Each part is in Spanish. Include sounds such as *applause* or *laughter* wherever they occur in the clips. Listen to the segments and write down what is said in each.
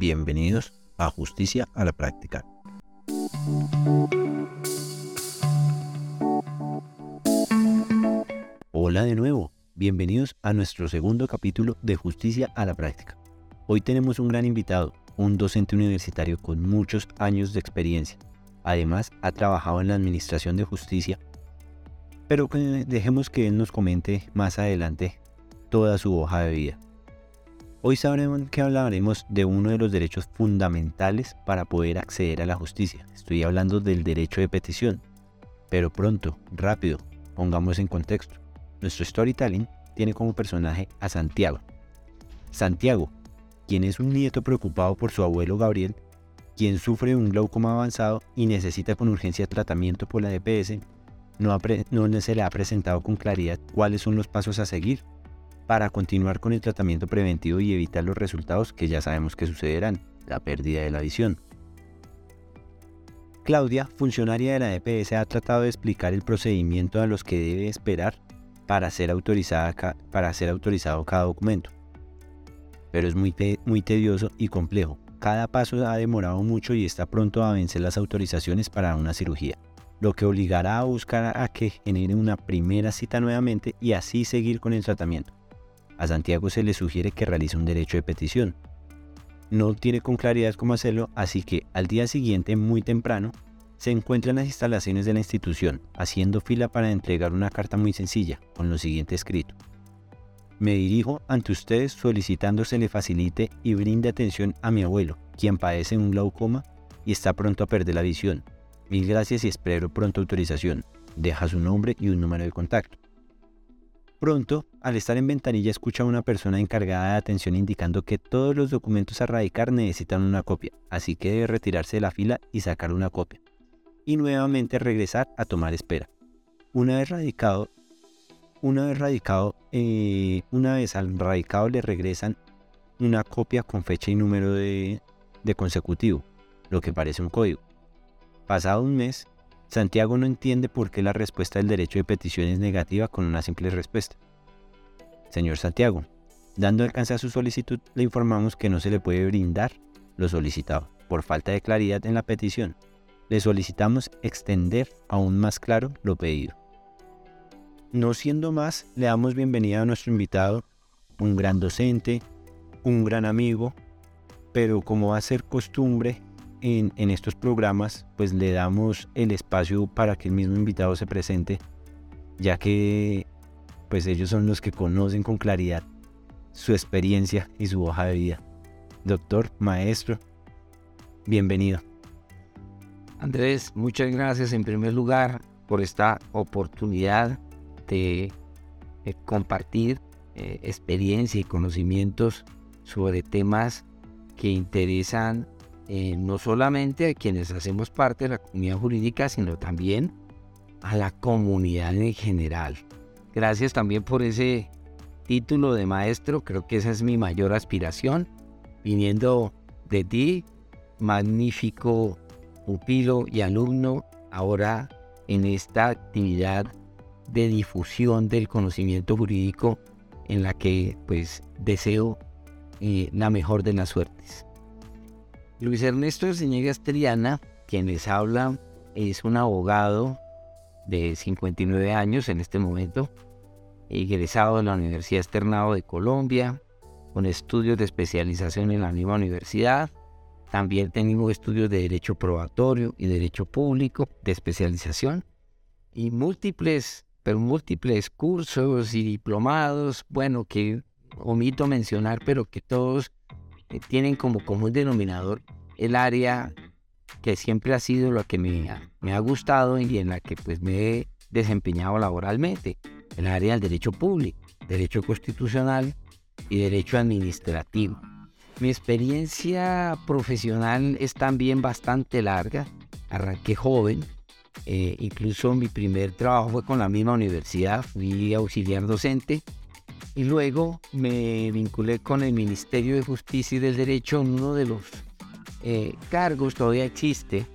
Bienvenidos a Justicia a la Práctica. Hola de nuevo, bienvenidos a nuestro segundo capítulo de Justicia a la Práctica. Hoy tenemos un gran invitado, un docente universitario con muchos años de experiencia. Además, ha trabajado en la Administración de Justicia, pero dejemos que él nos comente más adelante toda su hoja de vida. Hoy sabremos que hablaremos de uno de los derechos fundamentales para poder acceder a la justicia. Estoy hablando del derecho de petición. Pero pronto, rápido, pongamos en contexto. Nuestro storytelling tiene como personaje a Santiago. Santiago, quien es un nieto preocupado por su abuelo Gabriel, quien sufre un glaucoma avanzado y necesita con urgencia tratamiento por la DPS, no, no se le ha presentado con claridad cuáles son los pasos a seguir para continuar con el tratamiento preventivo y evitar los resultados que ya sabemos que sucederán, la pérdida de la visión. Claudia, funcionaria de la EPS, ha tratado de explicar el procedimiento a los que debe esperar para ser, autorizada, para ser autorizado cada documento. Pero es muy, muy tedioso y complejo. Cada paso ha demorado mucho y está pronto a vencer las autorizaciones para una cirugía, lo que obligará a buscar a que genere una primera cita nuevamente y así seguir con el tratamiento. A Santiago se le sugiere que realice un derecho de petición. No tiene con claridad cómo hacerlo, así que al día siguiente, muy temprano, se encuentra en las instalaciones de la institución, haciendo fila para entregar una carta muy sencilla, con lo siguiente escrito. Me dirijo ante ustedes solicitando se le facilite y brinde atención a mi abuelo, quien padece un glaucoma y está pronto a perder la visión. Mil gracias y espero pronto autorización. Deja su nombre y un número de contacto. Pronto, al estar en ventanilla, escucha a una persona encargada de atención indicando que todos los documentos a radicar necesitan una copia, así que debe retirarse de la fila y sacar una copia. Y nuevamente regresar a tomar espera. Una vez radicado, una vez radicado, eh, una vez al radicado le regresan una copia con fecha y número de consecutivo, lo que parece un código. Pasado un mes, Santiago no entiende por qué la respuesta del derecho de petición es negativa con una simple respuesta. Señor Santiago, dando alcance a su solicitud, le informamos que no se le puede brindar lo solicitado por falta de claridad en la petición. Le solicitamos extender aún más claro lo pedido. No siendo más, le damos bienvenida a nuestro invitado, un gran docente, un gran amigo, pero como va a ser costumbre, en, estos programas pues le damos el espacio para que el mismo invitado se presente, ya que pues ellos son los que conocen con claridad su experiencia y su hoja de vida. Doctor, maestro, bienvenido. Andrés, muchas gracias en primer lugar por esta oportunidad de, compartir eh, experiencia y conocimientos sobre temas que interesan eh, no solamente a quienes hacemos parte de la comunidad jurídica, sino también a la comunidad en general. Gracias también por ese título de maestro, creo que esa es mi mayor aspiración, viniendo de ti, magnífico pupilo y alumno, ahora en esta actividad de difusión del conocimiento jurídico en la que pues deseo eh, la mejor de las suertes. Luis Ernesto Señegas Triana, quien les habla, es un abogado de 59 años en este momento, egresado de la Universidad Externado de Colombia, con estudios de especialización en la misma universidad. También tengo estudios de Derecho Probatorio y Derecho Público de especialización y múltiples, pero múltiples cursos y diplomados, bueno, que omito mencionar, pero que todos eh, tienen como común denominador el área que siempre ha sido lo que me ha, me ha gustado y en la que pues me he desempeñado laboralmente, el área del derecho público, derecho constitucional y derecho administrativo. Mi experiencia profesional es también bastante larga, arranqué joven, eh, incluso mi primer trabajo fue con la misma universidad, fui auxiliar docente y luego me vinculé con el Ministerio de Justicia y del Derecho en uno de los eh, cargos, todavía existe,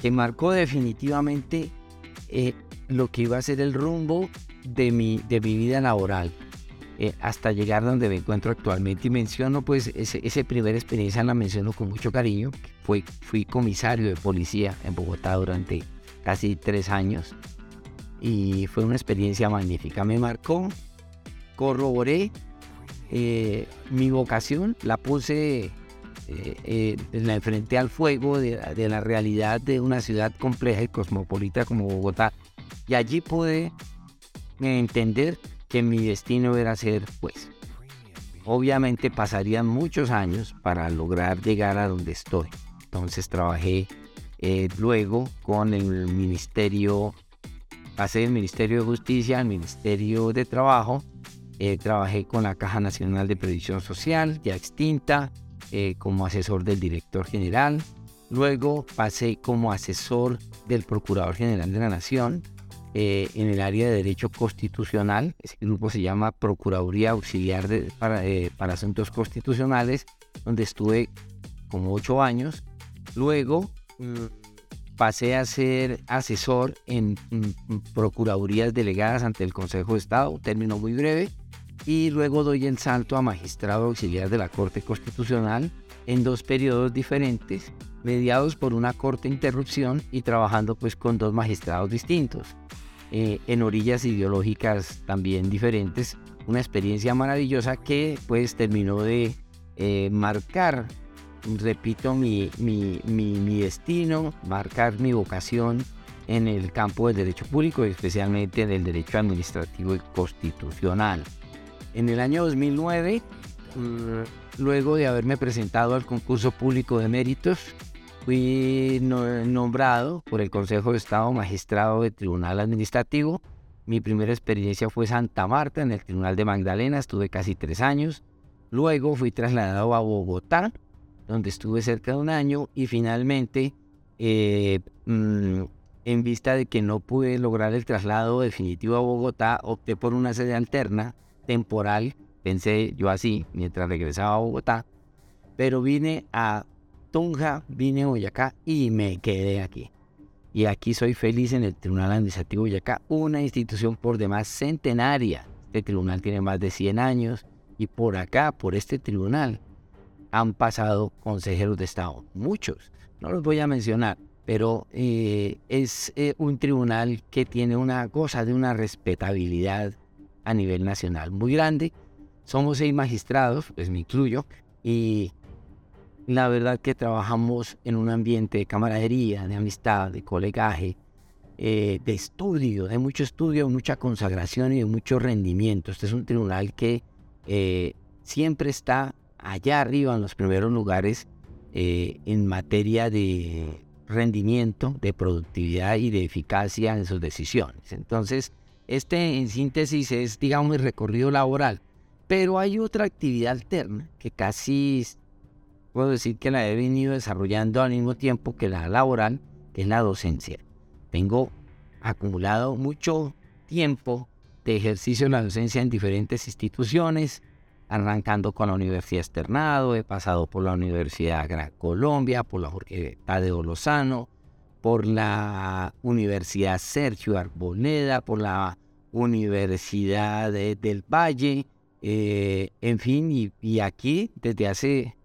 que marcó definitivamente eh, lo que iba a ser el rumbo de mi, de mi vida laboral. eh, hasta llegar donde me encuentro actualmente. Y menciono, pues, esa primera experiencia la menciono con mucho cariño. Fui, fui comisario de policía en Bogotá durante casi tres años y fue una experiencia magnífica. Me marcó, corroboré mi vocación, la puse, eh, la enfrenté al fuego de, de la realidad de una ciudad compleja y cosmopolita como Bogotá. Y allí pude entender que mi destino era ser juez. Obviamente pasarían muchos años para lograr llegar a donde estoy. Entonces trabajé eh, luego con el Ministerio, pasé del Ministerio de Justicia al Ministerio de Trabajo. Eh, trabajé con la Caja Nacional de Previsión Social, ya extinta, eh, como asesor del director general. Luego pasé como asesor del Procurador General de la Nación eh, en el área de Derecho Constitucional. Ese grupo se llama Procuraduría Auxiliar para, eh, para, Asuntos Constitucionales, donde estuve como ocho años. Luego mm, pasé a ser asesor en mm, Procuradurías delegadas ante el Consejo de Estado, término muy breve. Y luego doy el salto a magistrado auxiliar de la Corte Constitucional en dos periodos diferentes, mediados por una corte interrupción y trabajando pues con dos magistrados distintos. Eh, en orillas ideológicas también diferentes. Una experiencia maravillosa que pues terminó de eh, marcar, repito, mi, mi, mi, destino, marcar mi vocación en el campo del derecho público, especialmente en el derecho administrativo y constitucional. En el año 2009, mm, luego de haberme presentado al concurso público de méritos, Fui nombrado por el Consejo de Estado magistrado de Tribunal Administrativo. Mi primera experiencia fue Santa Marta, en el Tribunal de Magdalena, estuve casi tres años. Luego fui trasladado a Bogotá, donde estuve cerca de un año y finalmente, eh, mm, en vista de que no pude lograr el traslado definitivo a Bogotá, opté por una sede alterna, temporal, pensé yo así, mientras regresaba a Bogotá, pero vine a Tunja, vine a Boyacá y me quedé aquí. Y aquí soy feliz en el Tribunal Administrativo Boyacá, una institución por demás centenaria. Este tribunal tiene más de 100 años y por acá, por este tribunal, han pasado consejeros de Estado, muchos. No los voy a mencionar, pero eh, es eh, un tribunal que tiene una cosa de una respetabilidad a nivel nacional muy grande. Somos seis magistrados, pues me incluyo, y la verdad que trabajamos en un ambiente de camaradería, de amistad, de colegaje, eh, de estudio, de mucho estudio, mucha consagración y de mucho rendimiento. Este es un tribunal que eh, siempre está allá arriba en los primeros lugares eh, en materia de rendimiento, de productividad y de eficacia en sus decisiones. Entonces, este en síntesis es, digamos, mi recorrido laboral. Pero hay otra actividad alterna que casi puedo decir que la he venido desarrollando al mismo tiempo que la laboral, que es la docencia. Tengo acumulado mucho tiempo de ejercicio de la docencia en diferentes instituciones, arrancando con la Universidad Externado, he pasado por la Universidad Gran Colombia, por la Jorge Tadeo Lozano, por la Universidad Sergio Arboleda, por la Universidad del Valle, eh, en fin, y, aquí desde hace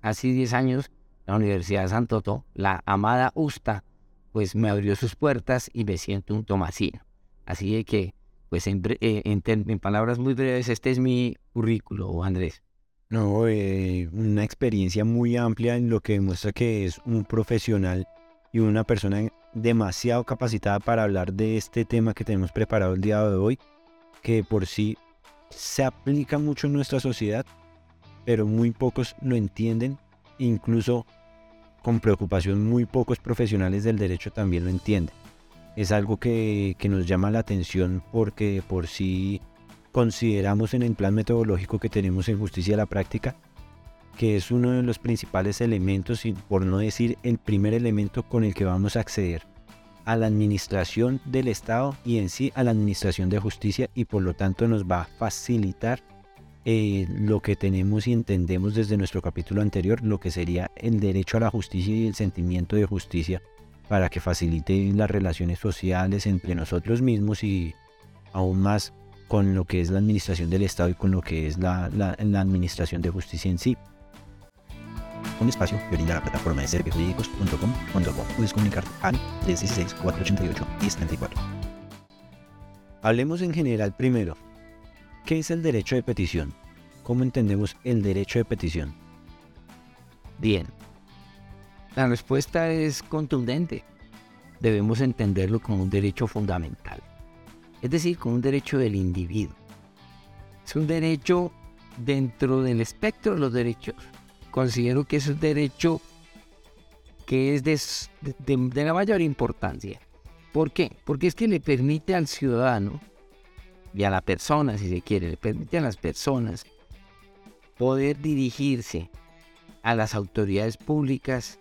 hace 10 años, la Universidad de Santo la amada USTA, pues me abrió sus puertas y me siento un tomasino. Así de que, pues en, eh, palabras muy breves, este es mi currículo, Andrés. No, eh, una experiencia muy amplia en lo que demuestra que es un profesional y una persona demasiado capacitada para hablar de este tema que tenemos preparado el día de hoy, que por sí se aplica mucho en nuestra sociedad pero muy pocos lo entienden, incluso con preocupación muy pocos profesionales del derecho también lo entienden. Es algo que, nos llama la atención porque por sí consideramos en el plan metodológico que tenemos en justicia de la práctica que es uno de los principales elementos, y por no decir el primer elemento con el que vamos a acceder a la administración del Estado y en sí a la administración de justicia y por lo tanto nos va a facilitar eh, lo que tenemos y entendemos desde nuestro capítulo anterior, lo que sería el derecho a la justicia y el sentimiento de justicia para que facilite las relaciones sociales entre nosotros mismos y aún más con lo que es la administración del Estado y con lo que es la, administración de justicia en sí. Un espacio que brinda la plataforma de serviciosjurídicos.com.co. Puedes comunicarte al 316-488-1034. Hablemos en general primero. ¿Qué es el derecho de petición? ¿Cómo entendemos el derecho de petición? Bien, la respuesta es contundente. Debemos entenderlo como un derecho fundamental, es decir, como un derecho del individuo. Es un derecho dentro del espectro de los derechos. Considero que es un derecho que es de, de la mayor importancia. ¿Por qué? Porque es que le permite al ciudadano y a la persona, si se quiere, le permite a las personas poder dirigirse a las autoridades públicas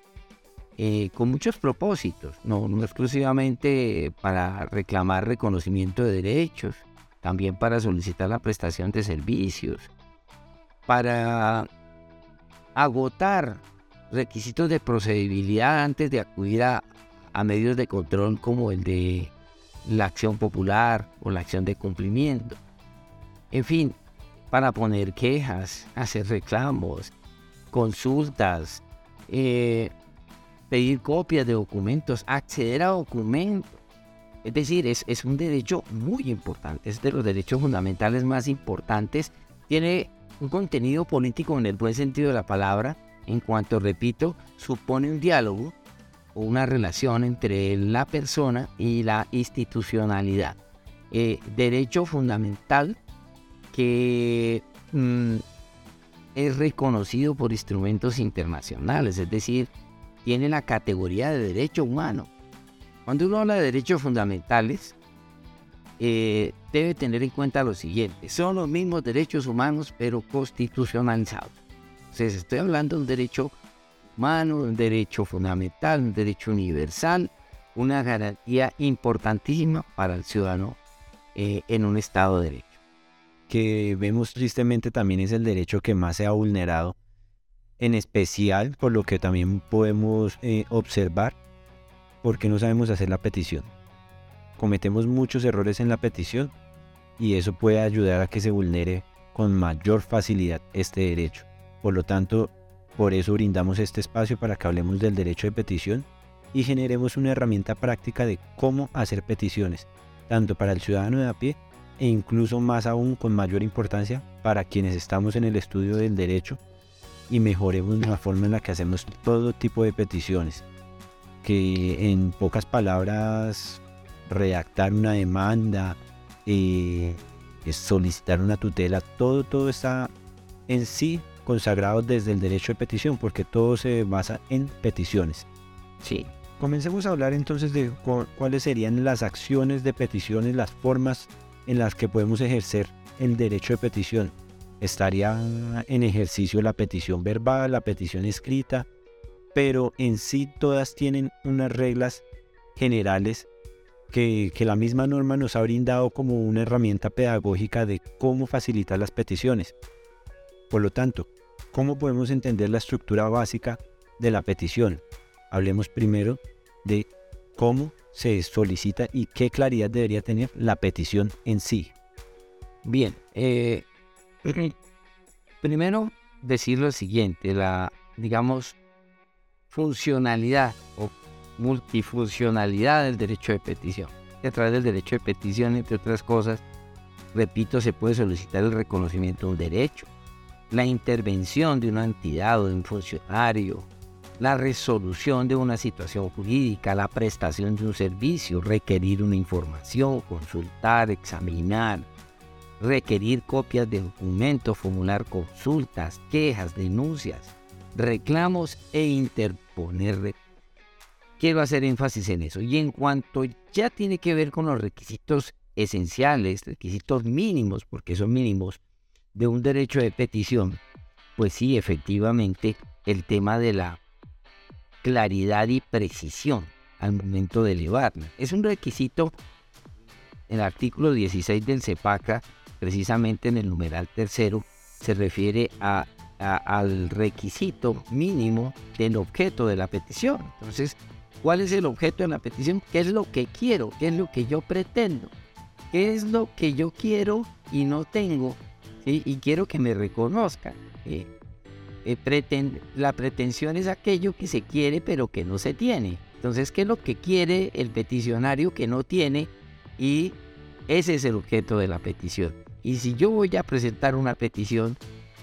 eh, con muchos propósitos, no, no exclusivamente para reclamar reconocimiento de derechos, también para solicitar la prestación de servicios, para agotar requisitos de procedibilidad antes de acudir a, medios de control como el de la acción popular o la acción de cumplimiento. En fin, para poner quejas, hacer reclamos, consultas, eh, pedir copias de documentos, acceder a documentos. Es decir, es, es, un derecho muy importante, es de los derechos fundamentales más importantes. Tiene un contenido político en el buen sentido de la palabra, en cuanto, repito, supone un diálogo o una relación entre la persona y la institucionalidad. Eh, derecho fundamental que mm, es reconocido por instrumentos internacionales, es decir, tiene la categoría de derecho humano. Cuando uno habla de derechos fundamentales, eh, debe tener en cuenta lo siguiente, son los mismos derechos humanos pero constitucionalizados. Entonces estoy hablando de un derecho humano, un derecho fundamental, un derecho universal, una garantía importantísima para el ciudadano eh, en un Estado de Derecho. Que vemos tristemente también es el derecho que más se ha vulnerado, en especial por lo que también podemos eh, observar, porque no sabemos hacer la petición. Cometemos muchos errores en la petición y eso puede ayudar a que se vulnere con mayor facilidad este derecho. Por lo tanto, por eso brindamos este espacio para que hablemos del derecho de petición y generemos una herramienta práctica de cómo hacer peticiones, tanto para el ciudadano de a pie e incluso más aún con mayor importancia para quienes estamos en el estudio del derecho y mejoremos la forma en la que hacemos todo tipo de peticiones. Que en pocas palabras, redactar una demanda, eh, solicitar una tutela, todo, todo está en sí consagrados desde el derecho de petición, porque todo se basa en peticiones. Sí. Comencemos a hablar entonces de cuáles serían las acciones de peticiones, las formas en las que podemos ejercer el derecho de petición. Estaría en ejercicio la petición verbal, la petición escrita, pero en sí todas tienen unas reglas generales que, la misma norma nos ha brindado como una herramienta pedagógica de cómo facilitar las peticiones. Por lo tanto, ¿Cómo podemos entender la estructura básica de la petición? Hablemos primero de cómo se solicita y qué claridad debería tener la petición en sí. Bien, eh, primero decir lo siguiente, la, digamos, funcionalidad o multifuncionalidad del derecho de petición. A través del derecho de petición, entre otras cosas, repito, se puede solicitar el reconocimiento de un derecho, la intervención de una entidad o de un funcionario, la resolución de una situación jurídica, la prestación de un servicio, requerir una información, consultar, examinar, requerir copias de documentos, formular consultas, quejas, denuncias, reclamos e interponer. Quiero hacer énfasis en eso. Y en cuanto ya tiene que ver con los requisitos esenciales, requisitos mínimos, porque son mínimos, de un derecho de petición, pues sí, efectivamente, el tema de la claridad y precisión al momento de elevarla. Es un requisito, el artículo 16 del CEPACA, precisamente en el numeral tercero, se refiere a, al requisito mínimo del objeto de la petición. Entonces, ¿cuál es el objeto de la petición? ¿Qué es lo que quiero? ¿Qué es lo que yo pretendo? ¿Qué es lo que yo quiero y no tengo? Y quiero que me reconozcan. La pretensión es aquello que se quiere pero que no se tiene. Entonces, ¿qué es lo que quiere el peticionario que no tiene? Y ese es el objeto de la petición. Y si yo voy a presentar una petición,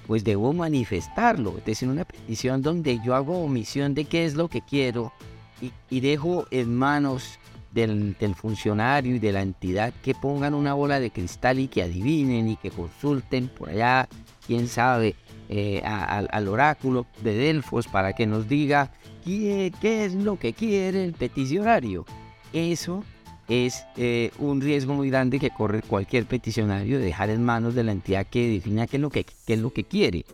pues debo manifestarlo. Es decir, una petición donde yo hago omisión de qué es lo que quiero y, dejo en manos del, funcionario y de la entidad que pongan una bola de cristal y que adivinen y que consulten por allá, quién sabe, eh, al oráculo de Delfos para que nos diga qué, qué es lo que quiere el peticionario. Eso es eh, un riesgo muy grande que corre cualquier peticionario de dejar en manos de la entidad que defina qué es lo que, qué es lo que quiere.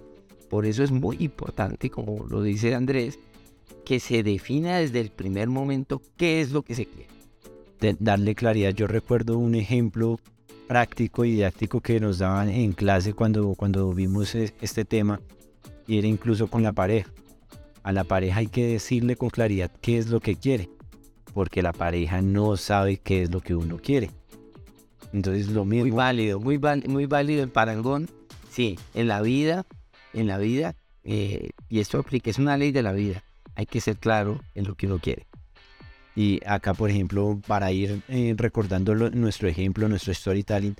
Por eso es muy importante, como lo dice Andrés, que se defina desde el primer momento qué es lo que se quiere. De darle claridad, yo recuerdo un ejemplo práctico y didáctico que nos daban en clase cuando, cuando vimos e, este tema y era incluso con la pareja. A la pareja hay que decirle con claridad qué es lo que quiere porque la pareja no sabe qué es lo que uno quiere. Entonces lo mismo. Muy válido, muy, muy válido el parangón. Sí, en la vida, en la vida, eh, y esto aplica, es una ley de la vida. Hay que ser claro en lo que uno quiere. Y acá, por ejemplo, para ir eh, recordando nuestro ejemplo, nuestro storytelling,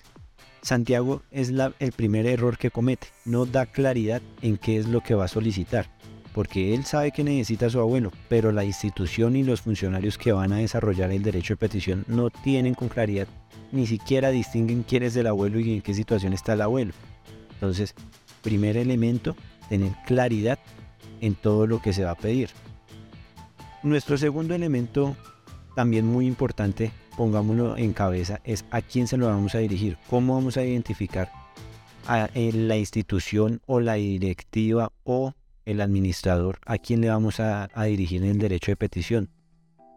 Santiago es el primer error que comete. No da claridad en qué es lo que va a solicitar porque él sabe que necesita a su abuelo, pero la institución y los funcionarios que van a desarrollar el derecho de petición no tienen con claridad, ni siquiera distinguen quién es el abuelo y en qué situación está el abuelo. Entonces, primer elemento, tener claridad en todo lo que se va a pedir. Nuestro segundo elemento, también muy importante, pongámoslo en cabeza, es a quién se lo vamos a dirigir, cómo vamos a identificar a la institución o la directiva o el administrador a quién le vamos a, dirigir en el derecho de petición.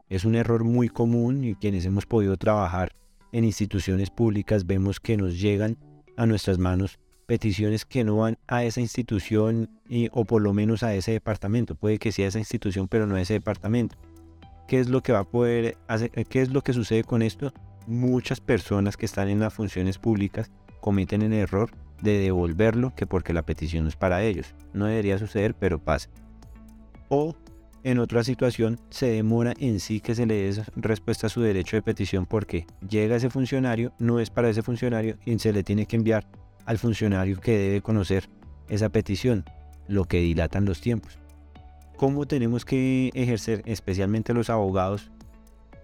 Es un error muy común y quienes hemos podido trabajar en instituciones públicas vemos que nos llegan a nuestras manos peticiones que no van a esa institución y, o por lo menos a ese departamento. Puede que sea esa institución, pero no a ese departamento. ¿Qué es lo que va a poder hacer? ¿Qué es lo que sucede con esto? Muchas personas que están en las funciones públicas cometen el error de devolverlo que porque la petición es para ellos. No debería suceder, pero pasa. O en otra situación se demora en sí que se le dé respuesta a su derecho de petición porque llega ese funcionario, no es para ese funcionario y se le tiene que enviar al funcionario que debe conocer esa petición, lo que dilatan los tiempos. ¿Cómo tenemos que ejercer, especialmente los abogados,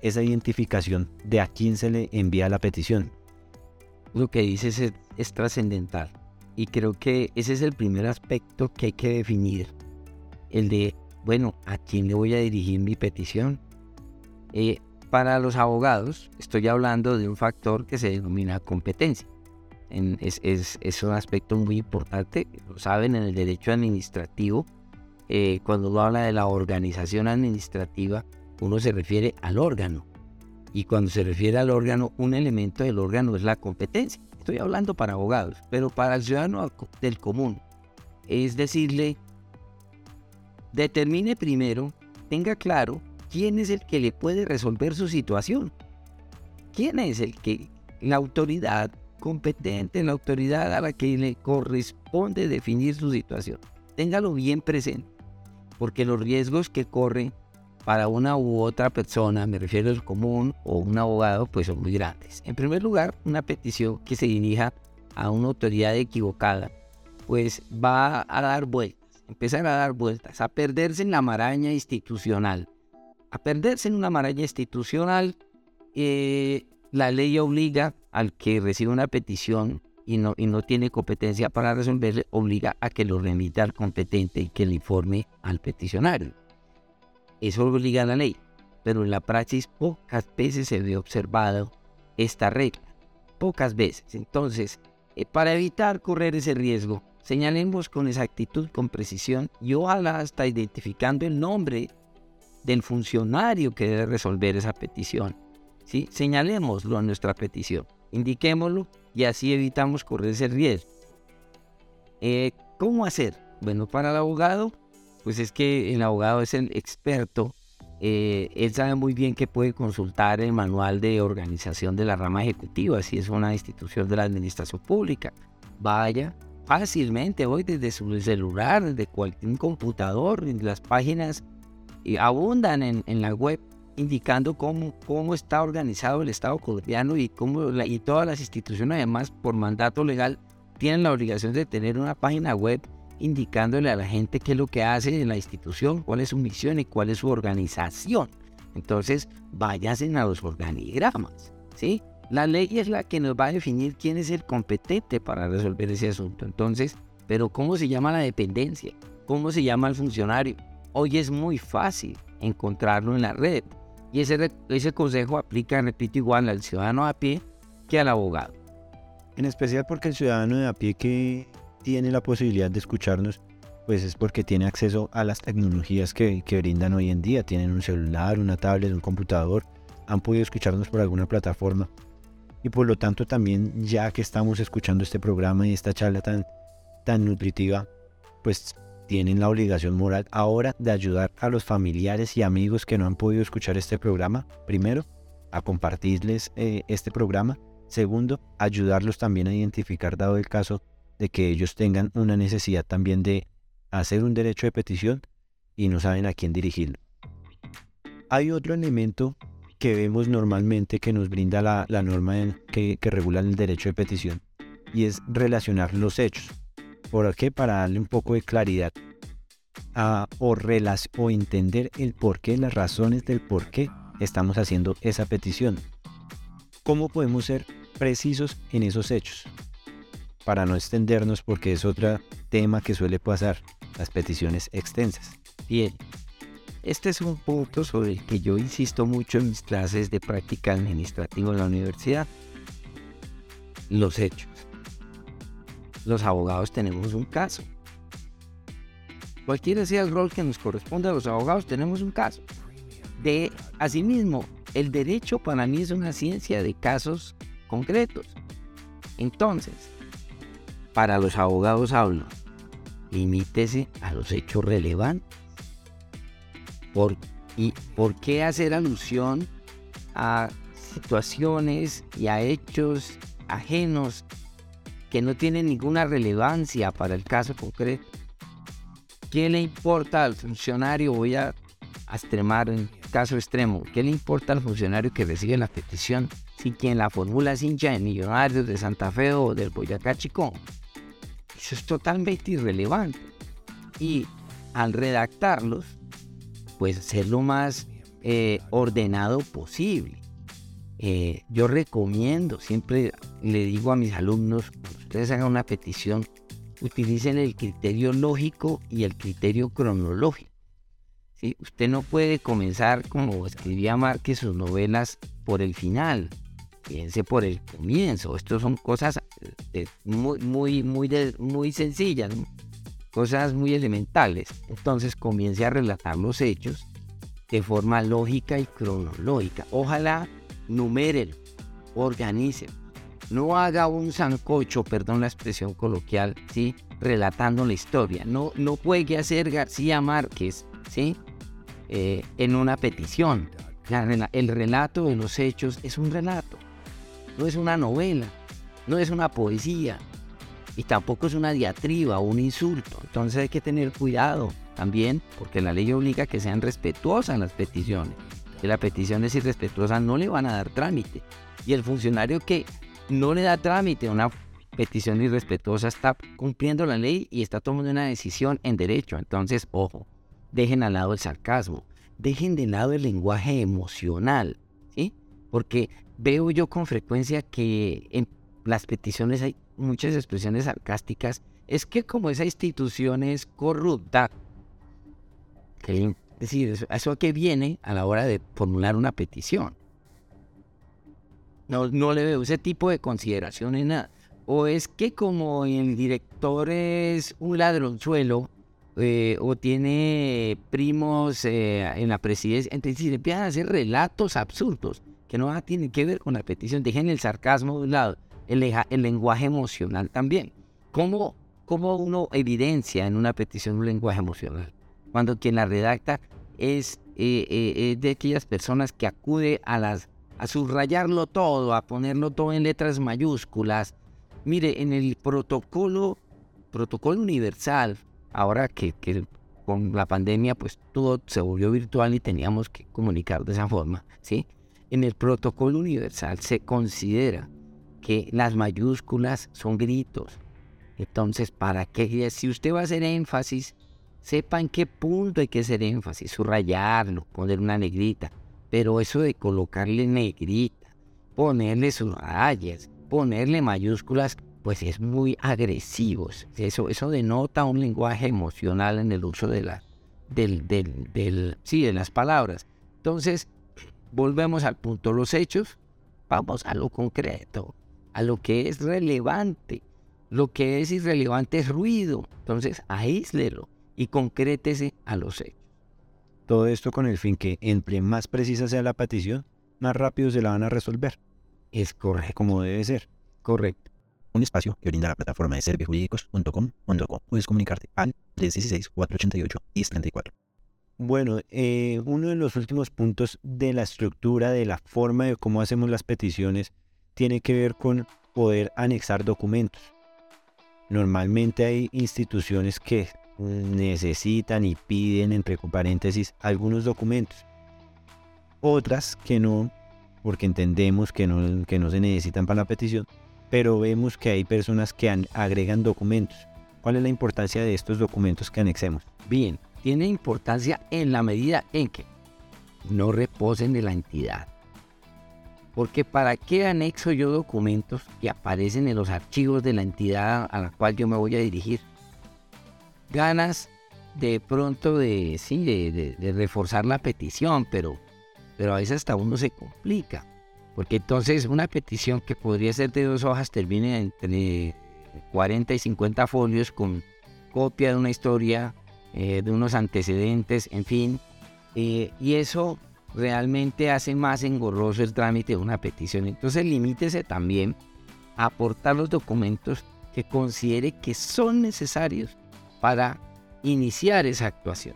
esa identificación de a quién se le envía la petición? lo que dices es, trascendental. Y creo que ese es el primer aspecto que hay que definir. El de, bueno, ¿a quién le voy a dirigir mi petición? Eh, para los abogados, estoy hablando de un factor que se denomina competencia. Es, un aspecto muy importante, lo saben en el derecho administrativo. Eh, cuando uno habla de la organización administrativa, uno se refiere al órgano y cuando se refiere al órgano, un elemento del órgano es la competencia. Estoy hablando para abogados, pero para el ciudadano del común es decirle, determine primero, tenga claro quién es el que le puede resolver su situación. ¿Quién es el que, la autoridad competente, la autoridad a la que le corresponde definir su situación? Téngalo bien presente, porque los riesgos que corre para una u otra persona, me refiero al común o un abogado, pues son muy grandes. En primer lugar, una petición que se dirija a una autoridad equivocada, pues va a dar vueltas, empezar a dar vueltas, a perderse en la maraña institucional. A perderse en una maraña institucional, eh, la ley obliga al que recibe una petición y no, y no tiene competencia para resolverle, obliga a que lo remita al competente y que le informe al peticionario. Eso obliga a la ley, pero en la praxis pocas veces se ve observado esta regla. Pocas veces. Entonces, eh, para evitar correr ese riesgo, señalemos con exactitud, con precisión y ojalá hasta identificando el nombre del funcionario que debe resolver esa petición. ¿Sí? Señalémoslo a nuestra petición, indiquémoslo y así evitamos correr ese riesgo. Eh, ¿Cómo hacer? Bueno, para el abogado pues es que el abogado es el experto eh, él sabe muy bien que puede consultar el manual de organización de la rama ejecutiva, si es una institución de la administración pública. Vaya fácilmente hoy desde su celular, desde cualquier computador, las páginas abundan en, la web indicando cómo, cómo está organizado el Estado colombiano y, cómo y todas las instituciones además por mandato legal tienen la obligación de tener una página web indicándole a la gente qué es lo que hace en la institución, cuál es su misión y cuál es su organización. Entonces, váyanse a los organigramas, ¿sí? La ley es la que nos va a definir quién es el competente para resolver ese asunto. Entonces, pero ¿cómo se llama la dependencia? ¿Cómo se llama el funcionario? Hoy es muy fácil encontrarlo en la red. Y ese, ese consejo aplica, repito, igual al ciudadano a pie que al abogado. En especial porque el ciudadano de a pie que tiene la posibilidad de escucharnos, pues es porque tiene acceso a las tecnologías que, brindan hoy en día. Tienen un celular, una tablet, un computador, han podido escucharnos por alguna plataforma. Y por lo tanto también ya que estamos escuchando este programa y esta charla tan, tan nutritiva, pues tienen la obligación moral ahora de ayudar a los familiares y amigos que no han podido escuchar este programa, primero, a compartirles eh, este programa, segundo, ayudarlos también a identificar, dado el caso, de que ellos tengan una necesidad también de hacer un derecho de petición y no saben a quién dirigirlo. Hay otro elemento que vemos normalmente que nos brinda la, norma que, regula el derecho de petición y es relacionar los hechos. ¿Por qué? Para darle un poco de claridad o entender el por qué, las razones del por qué estamos haciendo esa petición. ¿Cómo podemos ser precisos en esos hechos? para no extendernos porque es otro tema que suele pasar, las peticiones extensas. Bien, este es un punto sobre el que yo insisto mucho en mis clases de práctica administrativa en la universidad. Los hechos. Los abogados tenemos un caso. Cualquiera sea el rol que nos corresponda a los abogados, tenemos un caso. De asimismo, el derecho para mí es una ciencia de casos concretos. Entonces, para los abogados hablo, limítese a los hechos relevantes. ¿Por, ¿Y por qué hacer alusión a situaciones y a hechos ajenos que no tienen ninguna relevancia para el caso concreto? ¿Qué le importa al funcionario? Voy a, extremar un caso extremo. ¿Qué le importa al funcionario que recibe la petición si quien la formula es hincha de Millonarios de Santa Fe o del Boyacá Chicón? Eso es totalmente irrelevante. Y al redactarlos, pues ser lo más eh, ordenado posible. Eh, yo recomiendo, siempre le digo a mis alumnos, ustedes hagan una petición, utilicen el criterio lógico y el criterio cronológico. ¿sí? Usted no puede comenzar como escribía Márquez sus novelas por el final piense por el comienzo. Estas son cosas eh, muy, muy, muy, muy sencillas, cosas muy elementales. Entonces comience a relatar los hechos de forma lógica y cronológica. Ojalá numérelo, organice. No haga un sancocho, perdón la expresión coloquial, ¿sí? relatando la historia. No, no puede hacer García Márquez ¿sí? Eh, en una petición. el relato de los hechos es un relato no es una novela, no es una poesía y tampoco es una diatriba o un insulto. Entonces hay que tener cuidado también porque la ley obliga a que sean respetuosas las peticiones. Si la petición es irrespetuosa no le van a dar trámite. Y el funcionario que no le da trámite a una petición irrespetuosa está cumpliendo la ley y está tomando una decisión en derecho. Entonces, ojo, dejen al lado el sarcasmo, dejen de lado el lenguaje emocional, ¿sí? Porque veo yo con frecuencia que en las peticiones hay muchas expresiones sarcásticas. Es que como esa institución es corrupta, es decir, eso, a qué viene a la hora de formular una petición. No, no le veo ese tipo de consideración en nada. O es que como el director es un ladronzuelo eh, o tiene primos eh, en la presidencia, entonces le empiezan a hacer relatos absurdos que no tiene que ver con la petición. Dejen el sarcasmo de un lado, el, lenguaje emocional también. ¿Cómo, ¿Cómo uno evidencia en una petición un lenguaje emocional? Cuando quien la redacta es, eh, de aquellas personas que acude a las a subrayarlo todo, a ponerlo todo en letras mayúsculas. Mire, en el protocolo, protocolo universal, ahora que, que con la pandemia pues todo se volvió virtual y teníamos que comunicar de esa forma, ¿sí? En el protocolo universal se considera que las mayúsculas son gritos. Entonces, ¿para qué? Si usted va a hacer énfasis, sepa en qué punto hay que hacer énfasis, subrayarlo, poner una negrita. Pero eso de colocarle negrita, ponerle rayas, ponerle mayúsculas, pues es muy agresivo. Eso, eso denota un lenguaje emocional en el uso de, la, del, del, del, sí, de las palabras. Entonces, *clears throat* volvemos al punto, los hechos, vamos a lo concreto, a lo que es relevante. Lo que es irrelevante es ruido. Entonces, aíslelo y concrétese a los hechos. Todo esto con el fin que entre más precisa sea la petición, más rápido se la van a resolver. Es correcto. Como debe ser. Correcto. Un espacio que brinda la plataforma de servijurídicos.com.co. Puedes comunicarte al 316-488-1034. Bueno, eh, uno de los últimos puntos de la estructura, de la forma de cómo hacemos las peticiones, tiene que ver con poder anexar documentos. Normalmente hay instituciones que necesitan y piden, entre paréntesis, algunos documentos. Otras que no, porque entendemos que no, que no se necesitan para la petición, pero vemos que hay personas que agregan documentos. ¿Cuál es la importancia de estos documentos que anexemos? Bien, tiene importancia en la medida en que no reposen de la entidad. Porque ¿para qué anexo yo documentos que aparecen en los archivos de la entidad a la cual yo me voy a dirigir? Ganas de pronto de, sí, de, reforzar la petición, pero, pero a veces hasta uno se complica. Porque entonces una petición que podría ser de dos hojas termina entre 40 y 50 folios con copia de una historia, eh, de unos antecedentes, en fin. Eh, y eso realmente hace más engorroso el trámite de una petición. Entonces limítese también a aportar los documentos que considere que son necesarios para iniciar esa actuación.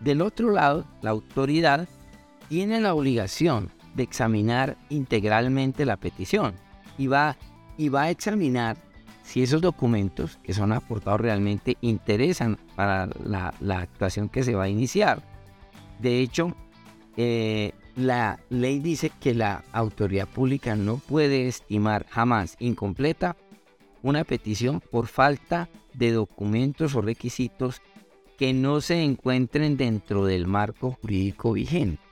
Del otro lado, la autoridad tiene la obligación de examinar integralmente la petición y va, y va a examinar si esos documentos que son aportados realmente interesan para la, actuación que se va a iniciar. De hecho, eh, la ley dice que la autoridad pública no puede estimar jamás incompleta una petición por falta de documentos o requisitos que no se encuentren dentro del marco jurídico vigente.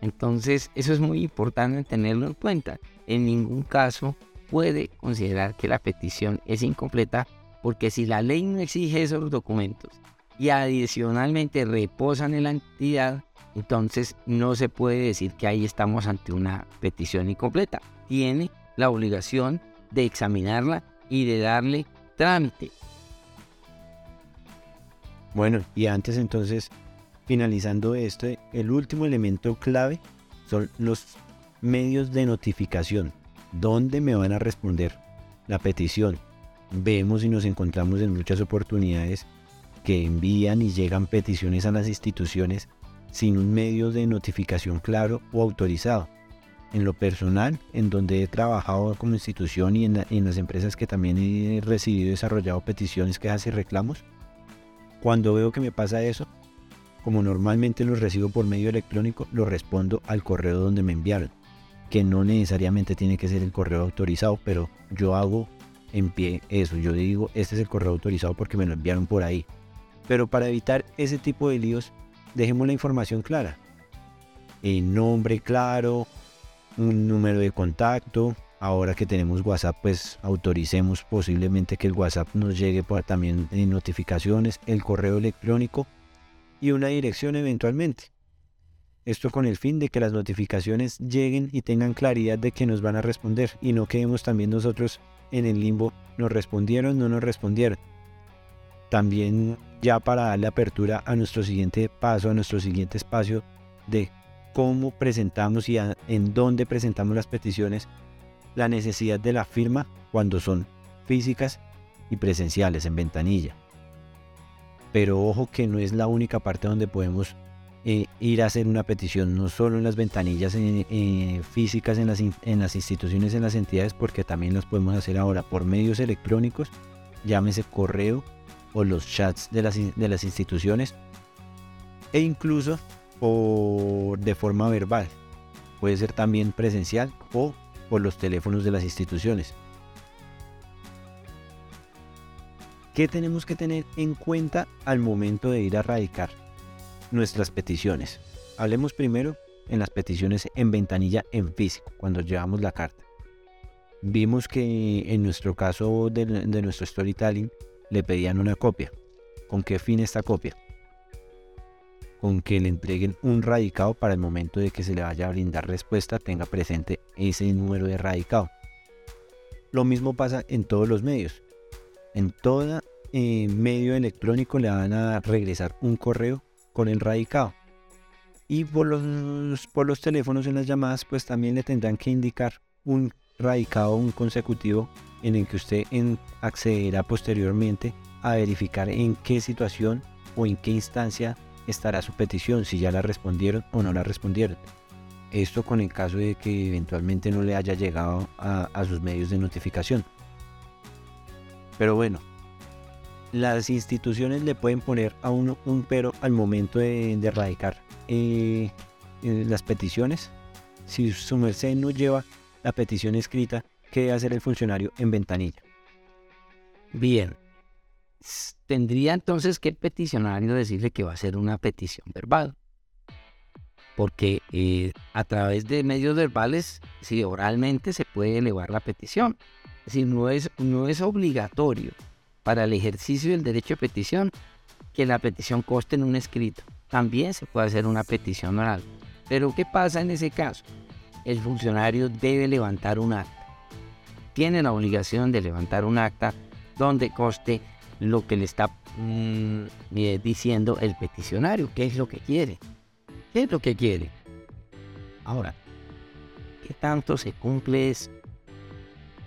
Entonces, eso es muy importante tenerlo en cuenta. En ningún caso puede considerar que la petición es incompleta porque si la ley no exige esos documentos y adicionalmente reposan en la entidad, entonces no se puede decir que ahí estamos ante una petición incompleta. Tiene la obligación de examinarla y de darle trámite. Bueno, y antes entonces, finalizando esto, el último elemento clave son los medios de notificación. ¿Dónde me van a responder la petición? Vemos y nos encontramos en muchas oportunidades que envían y llegan peticiones a las instituciones sin un medio de notificación claro o autorizado en lo personal, en donde he trabajado como institución y en, las empresas que también he recibido y desarrollado peticiones, quejas y reclamos, cuando veo que me pasa eso, como normalmente los recibo por medio electrónico, lo respondo al correo donde me enviaron, que no necesariamente tiene que ser el correo autorizado, pero yo hago en pie eso, yo digo, este es el correo autorizado porque me lo enviaron por ahí. Pero para evitar ese tipo de líos, dejemos la información clara. El nombre claro, un número de contacto. Ahora que tenemos WhatsApp, pues autoricemos posiblemente que el WhatsApp nos llegue por, también en notificaciones, el correo electrónico y una dirección eventualmente. Esto con el fin de que las notificaciones lleguen y tengan claridad de que nos van a responder y no quedemos también nosotros en el limbo, nos respondieron, no nos respondieron. También ya para darle apertura a nuestro siguiente paso, a nuestro siguiente espacio de cómo presentamos y en dónde presentamos las peticiones, la necesidad de la firma cuando son físicas y presenciales en ventanilla. Pero ojo que no es la única parte donde podemos eh, ir a hacer una petición, no solo en las ventanillas eh, eh, físicas en las, en las instituciones, en las entidades, porque también las podemos hacer ahora por medios electrónicos, llámese correo o los chats de las, de las instituciones, e incluso por, de forma verbal. Puede ser también presencial o por los teléfonos de las instituciones. ¿Qué tenemos que tener en cuenta al momento de ir a radicar? nuestras peticiones. Hablemos primero en las peticiones en ventanilla en físico, cuando llevamos la carta. Vimos que en nuestro caso de, nuestro storytelling le pedían una copia. ¿Con qué fin esta copia? Con que le entreguen un radicado para el momento de que se le vaya a brindar respuesta tenga presente ese número de radicado. Lo mismo pasa en todos los medios. En todo eh, medio electrónico le van a regresar un correo con el radicado. Y por los, por los teléfonos en las llamadas, pues también le tendrán que indicar un radicado, un consecutivo, en el que usted accederá posteriormente a verificar en qué situación o en qué instancia estará su petición, si ya la respondieron o no la respondieron. Esto con el caso de que eventualmente no le haya llegado a sus medios de notificación. Pero bueno, las instituciones le pueden poner a uno un pero al momento de, erradicar eh, eh, las peticiones. Si su merced no lleva la petición escrita, ¿qué debe hacer el funcionario en ventanilla? Bien, tendría entonces que el peticionario decirle que va a hacer una petición verbal. Porque eh, a través de medios verbales, si oralmente se puede elevar la petición. Es decir, no es, no es obligatorio para el ejercicio del derecho de petición que la petición coste en un escrito. También se puede hacer una petición oral. Pero ¿qué pasa en ese caso? El funcionario debe levantar un acta. Tiene la obligación de levantar un acta donde coste lo que le está mm, eh, diciendo el peticionario, qué es lo que quiere. ¿Qué es lo que quiere? Ahora, ¿qué tanto se cumple eso?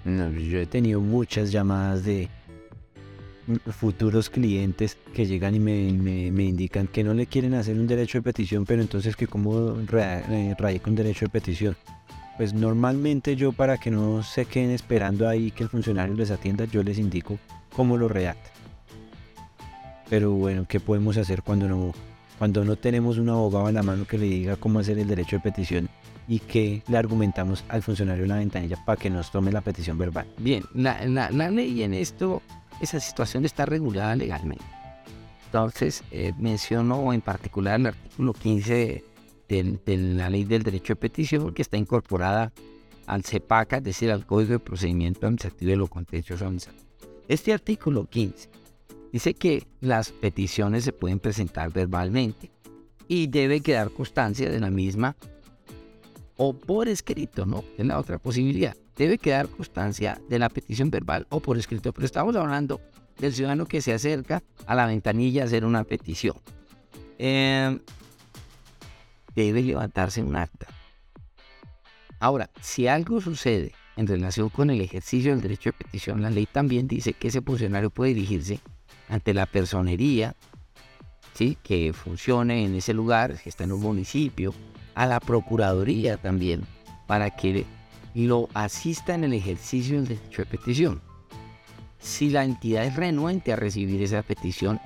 yo he tenido muchas llamadas de futuros clientes que llegan y me, me, indican que no le quieren hacer un derecho de petición, pero entonces que como eh, radica un derecho de petición. Pues normalmente yo para que no se queden esperando ahí que el funcionario les atienda, yo les indico cómo lo redacta. Pero bueno, ¿qué podemos hacer cuando no, cuando no tenemos un abogado en la mano que le diga cómo hacer el derecho de petición y que le argumentamos al funcionario en la ventanilla para que nos tome la petición verbal? Bien, la, la, la ley en esto esa situación está regulada legalmente. Entonces, eh, menciono en particular el artículo 15 de, la Ley del Derecho de Petición, que está incorporada al CEPACA, es decir, al Código de Procedimiento Administrativo de lo Contencioso Administrativo. Este artículo 15 dice que las peticiones se pueden presentar verbalmente y debe quedar constancia de la misma o por escrito, ¿no? Es la otra posibilidad debe quedar constancia de la petición verbal o por escrito, pero estamos hablando del ciudadano que se acerca a la ventanilla a hacer una petición. Em, debe levantarse un acta. Ahora, si algo sucede en relación con el ejercicio del derecho de petición, la ley también dice que ese funcionario puede dirigirse ante la personería ¿sí? que funcione en ese lugar, que está en un municipio, a la Procuraduría también, para que lo asista en el ejercicio de petición. Si la entidad es renuente a recibir esa petición,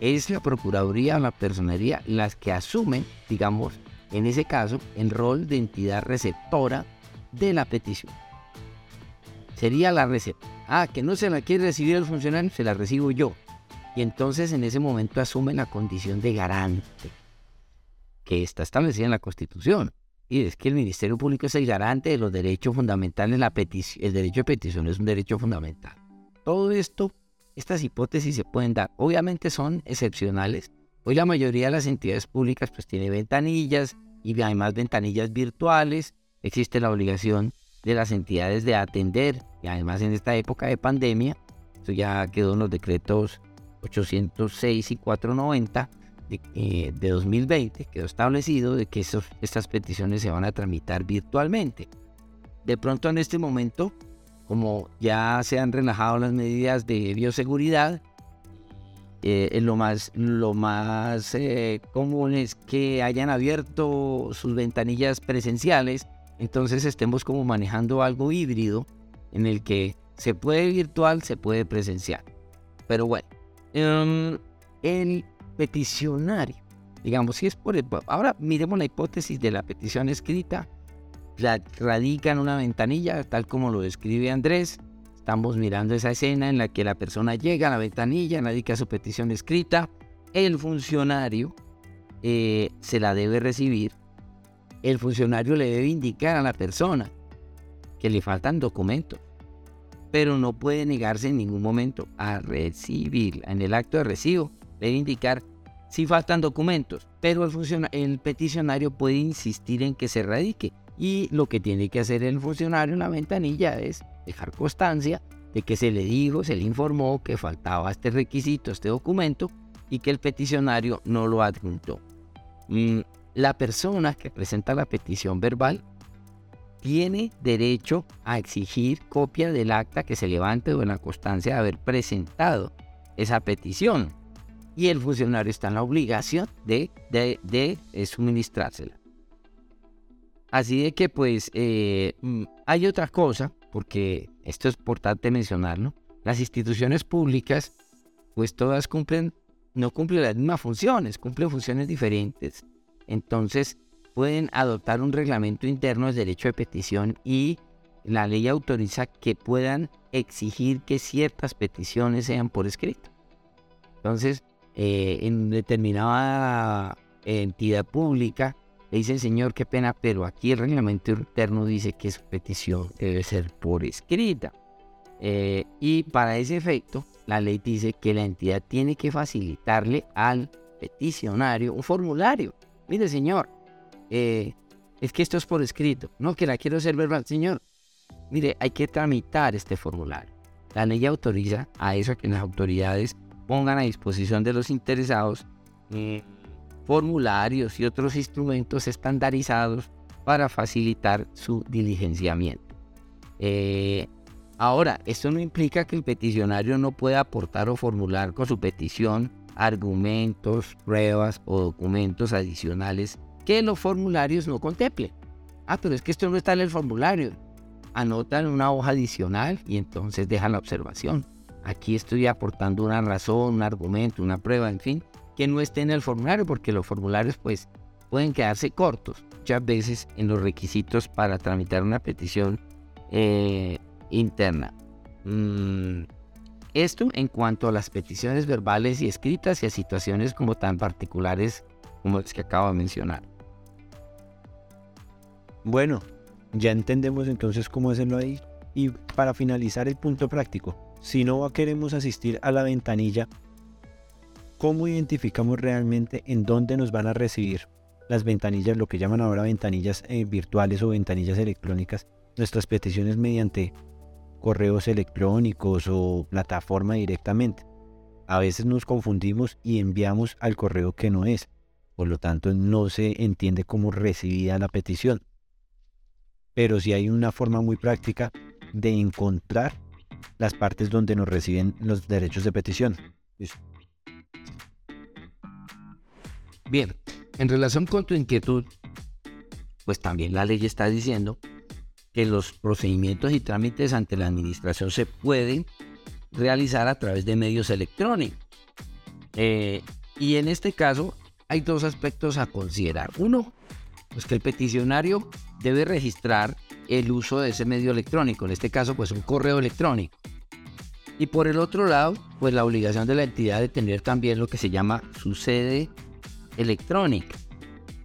es la Procuraduría o la Personería las que asumen, digamos, en ese caso, el rol de entidad receptora de la petición. Sería la receptora. Ah, que no se la quiere recibir el funcionario, se la recibo yo. Y entonces en ese momento asumen la condición de garante, que está establecida en la Constitución. Y es que el Ministerio Público es el garante de los derechos fundamentales. La el derecho de petición es un derecho fundamental. Todo esto, estas hipótesis se pueden dar. Obviamente son excepcionales. Hoy la mayoría de las entidades públicas pues tiene ventanillas y además ventanillas virtuales. Existe la obligación de las entidades de atender y además en esta época de pandemia, eso ya quedó en los decretos 806 y 490, de, 2020 eh, quedó establecido de que estas peticiones se van a tramitar virtualmente. De pronto en este momento, como ya se han relajado las medidas de bioseguridad, eh, lo más, lo más eh, común es que hayan abierto sus ventanillas presenciales, entonces estemos como manejando algo híbrido en el que se puede virtual, se puede presencial. Pero bueno, em, el peticionario, digamos, si es por el, ahora miremos la hipótesis de la petición escrita, la radica en una ventanilla, tal como lo describe Andrés, Estamos mirando esa escena en la que la persona llega a la ventanilla, radica su petición escrita, el funcionario eh, se la debe recibir, el funcionario le debe indicar a la persona que le faltan documentos, pero no puede negarse en ningún momento a recibir. En el acto de recibo debe indicar si faltan documentos, pero el, el peticionario puede insistir en que se radique y lo que tiene que hacer el funcionario en la ventanilla es dejar constancia de que se le dijo, se le informó que faltaba este requisito, este documento, y que el peticionario no lo adjuntó. La persona que presenta la petición verbal tiene derecho a exigir copia del acta que se levante o de la constancia de haber presentado esa petición. Y el funcionario está en la obligación de, de, eh, suministrársela. Así de que pues eh, mm, hay otra cosa porque esto es importante mencionarlo, las instituciones públicas, pues todas cumplen, no cumplen las mismas funciones, cumplen funciones diferentes. Entonces, pueden adoptar un reglamento interno de derecho de petición y la ley autoriza que puedan exigir que ciertas peticiones sean por escrito. Entonces, eh, en determinada entidad pública, le dice, señor, qué pena, pero aquí el reglamento interno dice que su petición debe ser por escrita. Eh, y para ese efecto, la ley dice que la entidad tiene que facilitarle al peticionario un formulario. Mire, señor, eh, es que esto es por escrito. No, que la quiero hacer verbal. Señor, mire, hay que tramitar este formulario. La ley autoriza a eso, que las autoridades pongan a disposición de los interesados eh, formularios y otros instrumentos estandarizados para facilitar su diligenciamiento. Eh, ahora, esto no implica que el peticionario no pueda aportar o formular con su petición argumentos, pruebas o documentos adicionales que los formularios no contemplen. Ah, pero es que esto no está en el formulario. Anotan una hoja adicional y entonces dejan la observación. Aquí estoy aportando una razón, un argumento, una prueba, en fin, que no esté en el formulario, porque los formularios pues pueden quedarse cortos muchas veces en los requisitos para tramitar una petición eh, interna. Mm, esto en cuanto a las peticiones verbales y escritas y a situaciones como tan particulares como las que acabo de mencionar. Bueno, ya entendemos entonces cómo hacerlo ahí. Y para finalizar el punto práctico, si no queremos asistir a la ventanilla, ¿Cómo identificamos realmente en dónde nos van a recibir las ventanillas, lo que llaman ahora ventanillas eh, virtuales o ventanillas electrónicas, nuestras peticiones mediante correos electrónicos o plataforma directamente? A veces nos confundimos y enviamos al correo que no es, por lo tanto no se entiende como recibida la petición. Pero sí hay una forma muy práctica de encontrar las partes donde nos reciben los derechos de petición. Bien, en relación con tu inquietud, pues también la ley está diciendo que los procedimientos y trámites ante la administración se pueden realizar a través de medios electrónicos. Eh, y en este caso hay dos aspectos a considerar. Uno, pues que el peticionario debe registrar el uso de ese medio electrónico, en este caso pues un correo electrónico. Y por el otro lado, pues la obligación de la entidad de tener también lo que se llama su sede electrónica,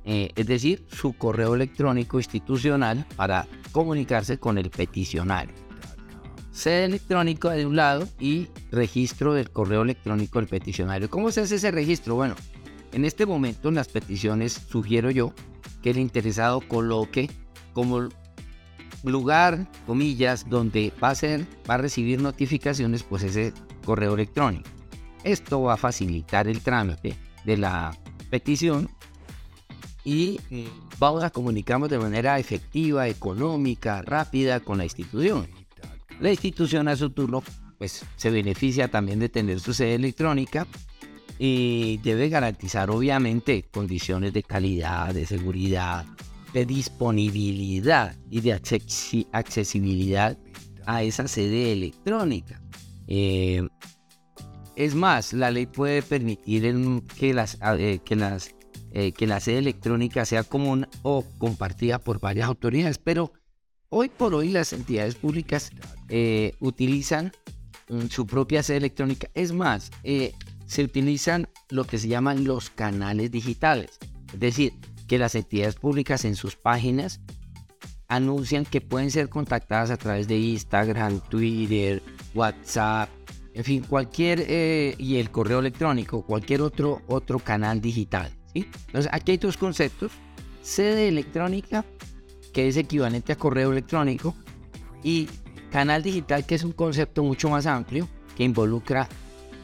eh, es decir, su correo electrónico institucional para comunicarse con el peticionario. Sede electrónica de un lado y registro del correo electrónico del peticionario. ¿Cómo se hace ese registro? Bueno, en este momento en las peticiones sugiero yo que el interesado coloque como lugar, comillas, donde va a ser, va a recibir notificaciones, pues ese correo electrónico. Esto va a facilitar el trámite de la petición y vamos a comunicarnos de manera efectiva, económica, rápida con la institución. La institución a su turno pues se beneficia también de tener su sede electrónica y debe garantizar obviamente condiciones de calidad, de seguridad, de disponibilidad y de accesibilidad a esa sede electrónica. Eh, es más, la ley puede permitir que, las, eh, que, las, eh, que la sede electrónica sea común o compartida por varias autoridades, pero hoy por hoy las entidades públicas utilizan mm, su propia sede electrónica. Es más, se utilizan lo que se llaman los canales digitales. Es decir, que las entidades públicas en sus páginas anuncian que pueden ser contactadas a través de Instagram, Twitter, WhatsApp, en fin, cualquier, eh, y el correo electrónico, cualquier otro, otro canal digital. ¿Sí? Entonces, aquí hay dos conceptos. Sede electrónica, que es equivalente a correo electrónico, y canal digital, que es un concepto mucho más amplio, que involucra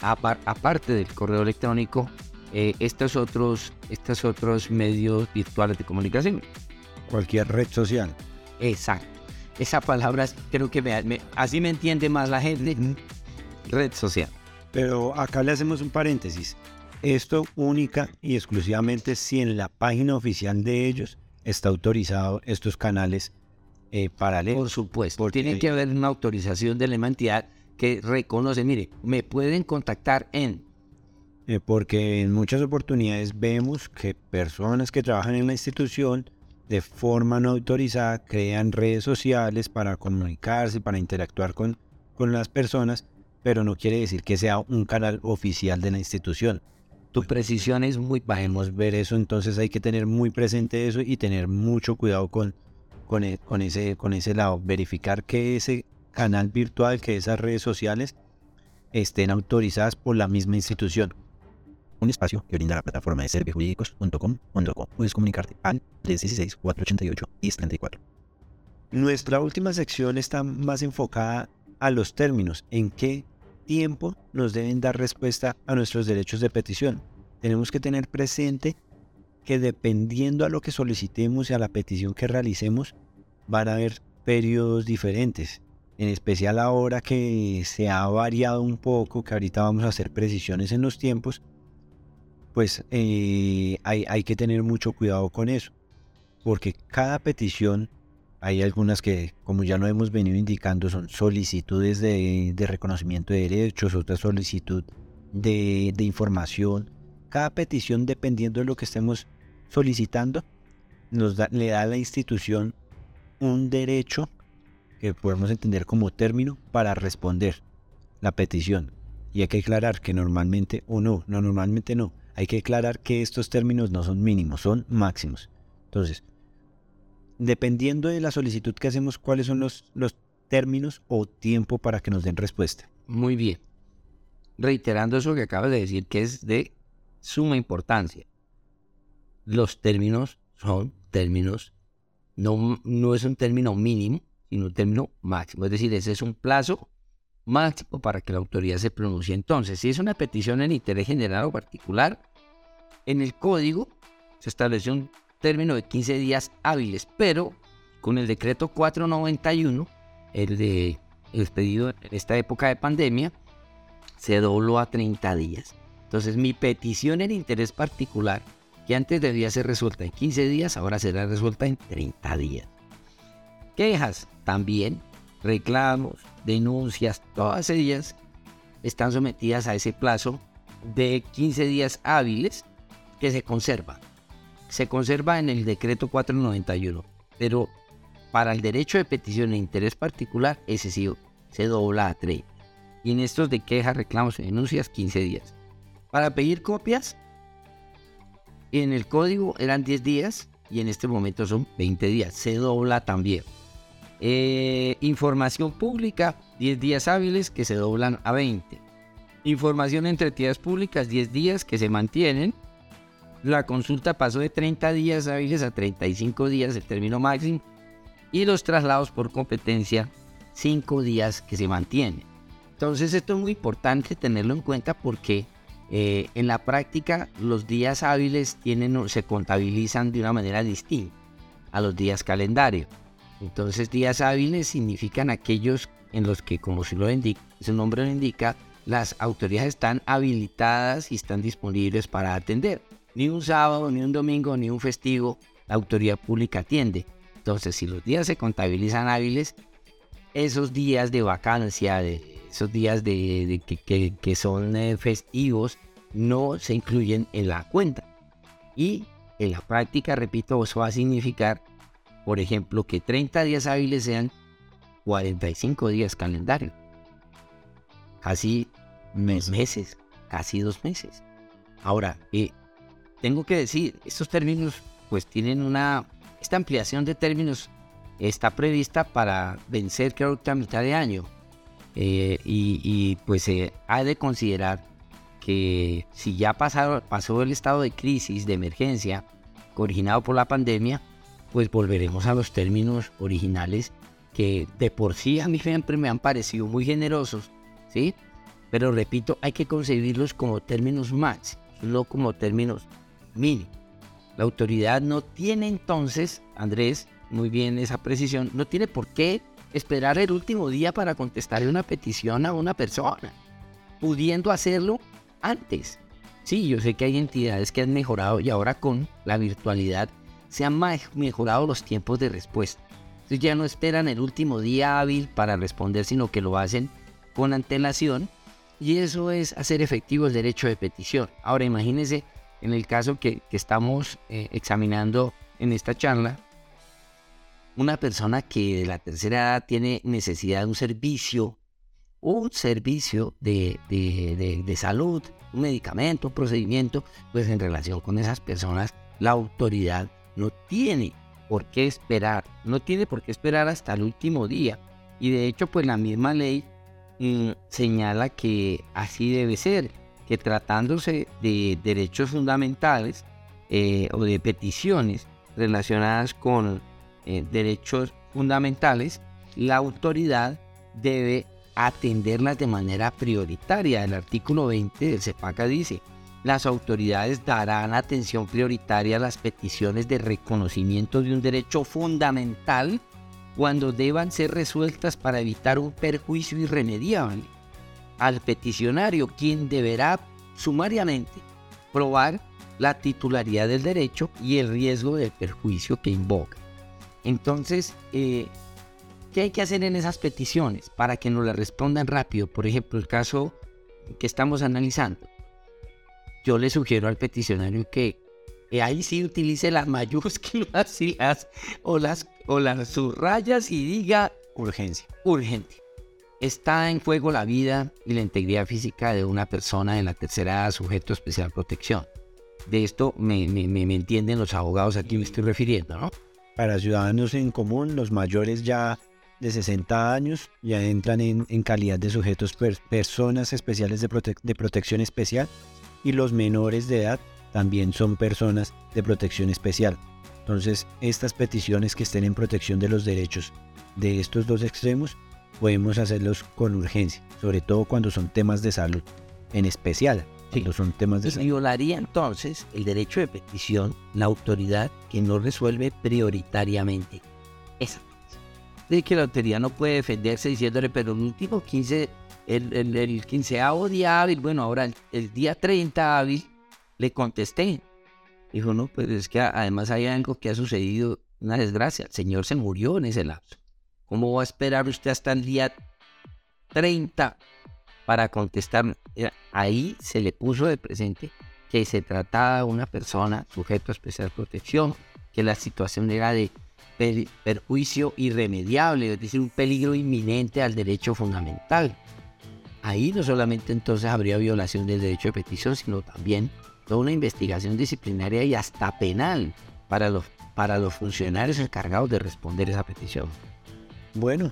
aparte del correo electrónico, eh, estos, otros, estos otros medios virtuales de comunicación. Cualquier red social. Exacto. Esa palabra creo que me, así me entiende más la gente. Red social. Pero acá le hacemos un paréntesis. Esto única y exclusivamente si en la página oficial de ellos está autorizado estos canales eh, paralelos. Por supuesto. Tiene que haber una autorización de la entidad que reconoce, mire, me pueden contactar en... Eh, porque en muchas oportunidades vemos que personas que trabajan en la institución de forma no autorizada crean redes sociales para comunicarse, para interactuar con, con las personas, pero no quiere decir que sea un canal oficial de la institución. Tu precisión es muy. Podemos ver eso, entonces hay que tener muy presente eso y tener mucho cuidado con, con, e, con, ese, con ese lado. Verificar que ese canal virtual que esas redes sociales estén autorizadas por la misma institución. Un espacio que brinda la plataforma de servijurídicos.com. Puedes comunicarte al 316-488-1034. Nuestra última sección está más enfocada a los términos, en qué tiempo nos deben dar respuesta a nuestros derechos de petición. Tenemos que tener presente que dependiendo a lo que solicitemos y a la petición que realicemos, van a haber periodos diferentes en especial ahora que se ha variado un poco, que ahorita vamos a hacer precisiones en los tiempos, pues eh, hay, que tener mucho cuidado con eso, porque cada petición, hay algunas que, como ya lo hemos venido indicando, son solicitudes de, reconocimiento de derechos, otra solicitud de, información. Cada petición, dependiendo de lo que estemos solicitando, nos le da a la institución un derecho que podemos entender como término para responder la petición. Y hay que aclarar que normalmente, o no, no normalmente no, hay que aclarar que estos términos no son mínimos, son máximos. Entonces, dependiendo de la solicitud que hacemos, cuáles son los, términos o tiempo para que nos den respuesta. Muy bien. Reiterando eso que acabas de decir, que es de suma importancia. Los términos son términos, no, no es un término mínimo, sino un término máximo. Es decir, ese es un plazo máximo para que la autoridad se pronuncie. Entonces, si es una petición en interés general o particular, en el código se estableció un término de 15 días hábiles, pero con el decreto 491, el de expedido en esta época de pandemia, se dobló a 30 días. Entonces, mi petición en interés particular, que antes debía ser resuelta en 15 días, ahora será resuelta en 30 días. Quejas también, reclamos, denuncias, todas ellas están sometidas a ese plazo de 15 días hábiles que se conserva. Se conserva en el decreto 491, pero para el derecho de petición e interés particular, ese sí se dobla a 30. Y en estos de quejas, reclamos y denuncias, 15 días. Para pedir copias, en el código eran 10 días y en este momento son 20 días. Se dobla también. Eh, información pública, 10 días hábiles que se doblan a 20. Información entre entidades públicas, 10 días que se mantienen. La consulta pasó de 30 días hábiles a 35 días, el término máximo. Y los traslados por competencia, 5 días que se mantienen. Entonces esto es muy importante tenerlo en cuenta porque eh, en la práctica los días hábiles se contabilizan de una manera distinta a los días calendario. Entonces días hábiles significan aquellos en los que, como su nombre lo indica, las autoridades están habilitadas y están disponibles para atender. Ni un sábado, ni un domingo, ni un festivo, la autoridad pública atiende. Entonces, si los días se contabilizan hábiles, esos días de vacancia, esos días de, que, son eh, festivos, no se incluyen en la cuenta. Y en la práctica, repito, eso va a significar, por ejemplo, que 30 días hábiles sean 45 días calendario. Casi meses, casi dos meses. Ahora, eh, tengo que decir, estos términos pues tienen una, esta ampliación de términos está prevista para vencer creo que a mitad de año. Eh, y, pues se ha de considerar que si ya pasado, pasó el estado de crisis, de emergencia, originado por la pandemia, pues volveremos a los términos originales que de por sí a mí siempre me han parecido muy generosos, ¿sí? Pero repito, hay que concebirlos como términos máximos, no como términos mínimos. La autoridad no tiene entonces, Andrés, muy bien esa precisión, no tiene por qué esperar el último día para contestar una petición a una persona, pudiendo hacerlo antes. Sí, yo sé que hay entidades que han mejorado y ahora con la virtualidad se han mejorado los tiempos de respuesta. Entonces ya no esperan el último día hábil para responder, sino que lo hacen con antelación y eso es hacer efectivo el derecho de petición. Ahora imagínense en el caso que, estamos eh, examinando en esta charla, una persona que de la tercera edad tiene necesidad de un servicio, un servicio de, de, salud, un medicamento, un procedimiento, pues en relación con esas personas, la autoridad no tiene por qué esperar, no tiene por qué esperar hasta el último día. Y de hecho, pues la misma ley mm, señala que así debe ser, que tratándose de derechos fundamentales eh, o de peticiones relacionadas con eh, derechos fundamentales, la autoridad debe atenderlas de manera prioritaria. El artículo 20 del CEPACA dice, las autoridades darán atención prioritaria a las peticiones de reconocimiento de un derecho fundamental cuando deban ser resueltas para evitar un perjuicio irremediable al peticionario, quien deberá sumariamente probar la titularidad del derecho y el riesgo del perjuicio que invoca. Entonces, eh, ¿qué hay que hacer en esas peticiones para que nos la respondan rápido? Por ejemplo, el caso que estamos analizando yo le sugiero al peticionario que, ahí sí utilice las mayúsculas las, o, las, o las subrayas y diga urgencia. Urgente. Está en juego la vida y la integridad física de una persona en la tercera edad sujeto especial protección. De esto me, entienden los abogados a quien me estoy refiriendo, ¿no? Para ciudadanos en común, los mayores ya de 60 años ya entran en, calidad de sujetos personas especiales de protección especial y los menores de edad también son personas de protección especial. Entonces, estas peticiones que estén en protección de los derechos de estos dos extremos, podemos hacerlos con urgencia, sobre todo cuando son temas de salud, en especial cuando son temas de y salud. violaría entonces el derecho de petición la autoridad que no resuelve prioritariamente esa de que la autoridad no puede defenderse diciéndole, pero el último 15 el, el, el quinceavo día hábil, bueno, ahora el, día 30 hábil, le contesté. Dijo, no, pues es que además hay algo que ha sucedido, una desgracia. El señor se murió en ese lapso. ¿Cómo va a esperar usted hasta el día 30 para contestar? Ahí se le puso de presente que se trataba de una persona sujeto a especial protección, que la situación era de perjuicio irremediable, es decir, un peligro inminente al derecho fundamental. Ahí no solamente entonces habría violación del derecho de petición, sino también toda una investigación disciplinaria y hasta penal para los, para los funcionarios encargados de responder esa petición. Bueno,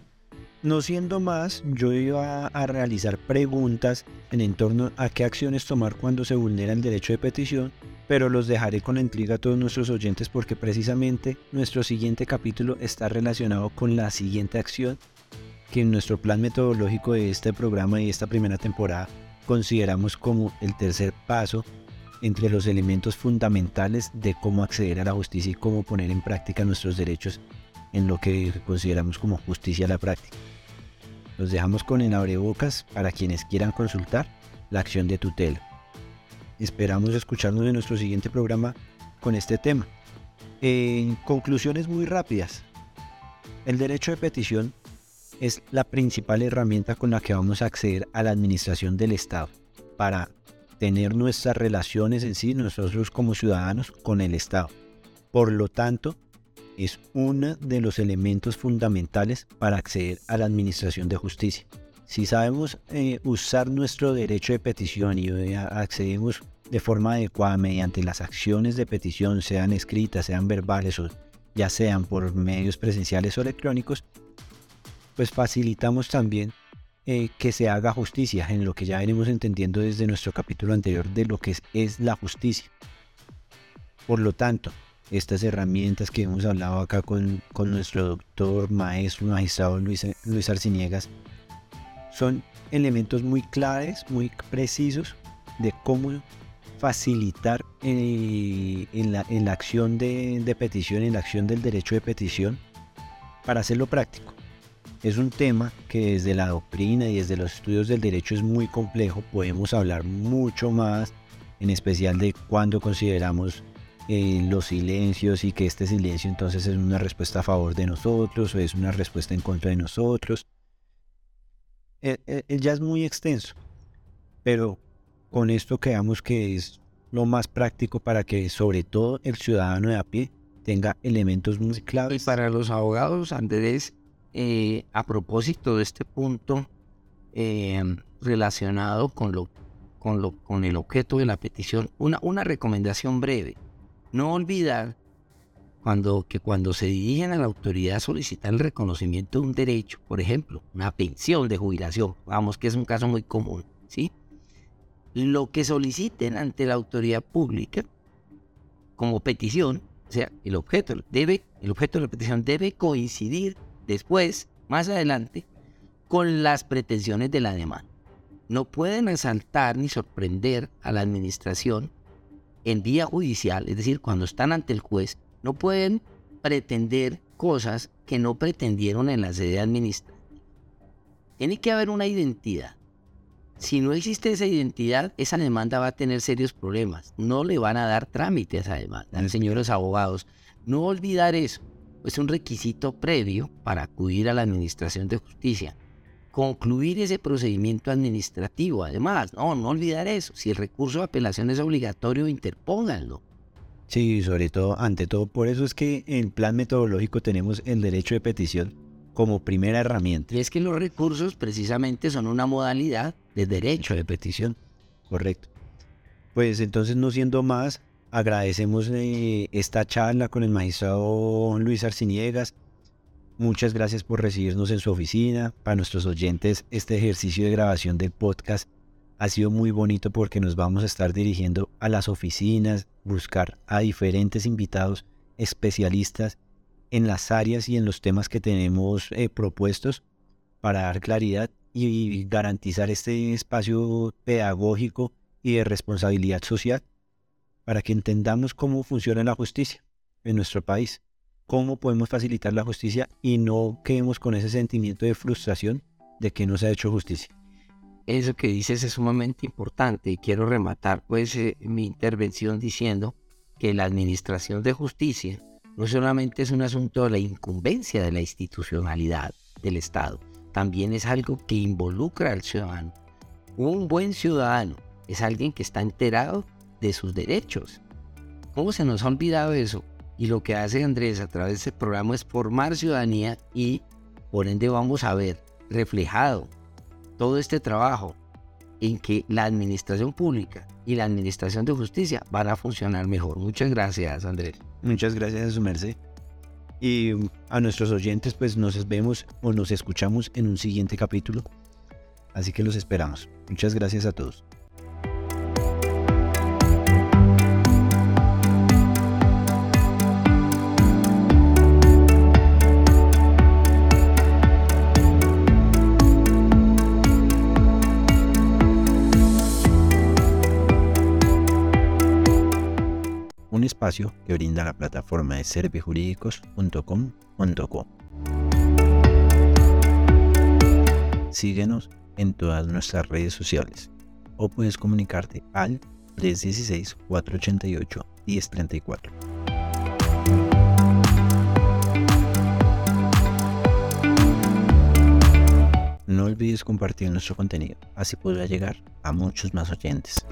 no siendo más, yo iba a realizar preguntas en torno a qué acciones tomar cuando se vulnera el derecho de petición, pero los dejaré con la intriga a todos nuestros oyentes porque precisamente nuestro siguiente capítulo está relacionado con la siguiente acción que en nuestro plan metodológico de este programa y esta primera temporada consideramos como el tercer paso entre los elementos fundamentales de cómo acceder a la justicia y cómo poner en práctica nuestros derechos en lo que consideramos como justicia a la práctica. Los dejamos con el abrebocas para quienes quieran consultar la acción de tutela. Esperamos escucharnos en nuestro siguiente programa con este tema. En conclusiones muy rápidas, el derecho de petición es la principal herramienta con la que vamos a acceder a la administración del Estado para tener nuestras relaciones en sí, nosotros como ciudadanos, con el Estado. Por lo tanto, es uno de los elementos fundamentales para acceder a la administración de justicia. Si sabemos eh, usar nuestro derecho de petición y eh, accedemos de forma adecuada mediante las acciones de petición, sean escritas, sean verbales o ya sean por medios presenciales o electrónicos, pues facilitamos también eh, que se haga justicia en lo que ya venimos entendiendo desde nuestro capítulo anterior de lo que es, la justicia. Por lo tanto, estas herramientas que hemos hablado acá con, nuestro doctor, maestro, magistrado Luis, Luis Arciniegas, son elementos muy claves, muy precisos de cómo facilitar eh, en, la, acción de, petición, en la acción del derecho de petición, para hacerlo práctico. Es un tema que desde la doctrina y desde los estudios del derecho es muy complejo, podemos hablar mucho más, en especial de cuando consideramos eh, los silencios y que este silencio entonces es una respuesta a favor de nosotros o es una respuesta en contra de nosotros. Eh, ya es muy extenso, pero con esto creamos que es lo más práctico para que sobre todo el ciudadano de a pie tenga elementos muy claves. Y para los abogados, Andrés, eh, a propósito de este punto eh, relacionado con, lo, con, lo, con el objeto de la petición, una, una recomendación breve. No olvidar cuando, que cuando se dirigen a la autoridad a solicitar el reconocimiento de un derecho, por ejemplo, una pensión de jubilación, vamos que es un caso muy común, ¿sí? lo que soliciten ante la autoridad pública como petición, o sea, el objeto, debe, el objeto de la petición debe coincidir después, más adelante, con las pretensiones de la demanda. No pueden asaltar ni sorprender a la administración en vía judicial, es decir, cuando están ante el juez, no pueden pretender cosas que no pretendieron en la sede administrativa. Tiene que haber una identidad si no existe esa identidad, esa demanda va a tener serios problemas. No le van a dar trámite a esa demanda, señores abogados. No olvidar eso. Es un requisito previo para acudir a la Administración de Justicia. Concluir ese procedimiento administrativo, además. No, no olvidar eso. Si el recurso de apelación es obligatorio, interpónganlo. Sí, sobre todo, ante todo, por eso es que en plan metodológico tenemos el derecho de petición como primera herramienta. Y es que los recursos precisamente son una modalidad de derecho de petición. Correcto. Pues entonces, no siendo más, agradecemos eh, esta charla con el magistrado Luis Arciniegas. Muchas gracias por recibirnos en su oficina. Para nuestros oyentes, este ejercicio de grabación del podcast ha sido muy bonito porque nos vamos a estar dirigiendo a las oficinas, buscar a diferentes invitados especialistas en las áreas y en los temas que tenemos eh, propuestos para dar claridad y garantizar este espacio pedagógico y de responsabilidad social para que entendamos cómo funciona la justicia en nuestro país, cómo podemos facilitar la justicia y no quedemos con ese sentimiento de frustración de que no se ha hecho justicia. Eso que dices es sumamente importante y quiero rematar pues eh, mi intervención diciendo que la administración de justicia no solamente es un asunto de la incumbencia de la institucionalidad del Estado, también es algo que involucra al ciudadano. Un buen ciudadano es alguien que está enterado de sus derechos. ¿Cómo se nos ha olvidado eso? Y lo que hace Andrés a través de este programa es formar ciudadanía y por ende vamos a ver reflejado todo este trabajo en que la administración pública y la administración de justicia van a funcionar mejor. Muchas gracias, Andrés. Muchas gracias a su merced. Y a nuestros oyentes, pues nos vemos o nos escuchamos en un siguiente capítulo. Así que los esperamos. Muchas gracias a todos. Espacio que brinda la plataforma de servijurídicos.com.co. Síguenos en todas nuestras redes sociales o puedes comunicarte al 316-488-1034. No olvides compartir nuestro contenido, así podrá llegar a muchos más oyentes.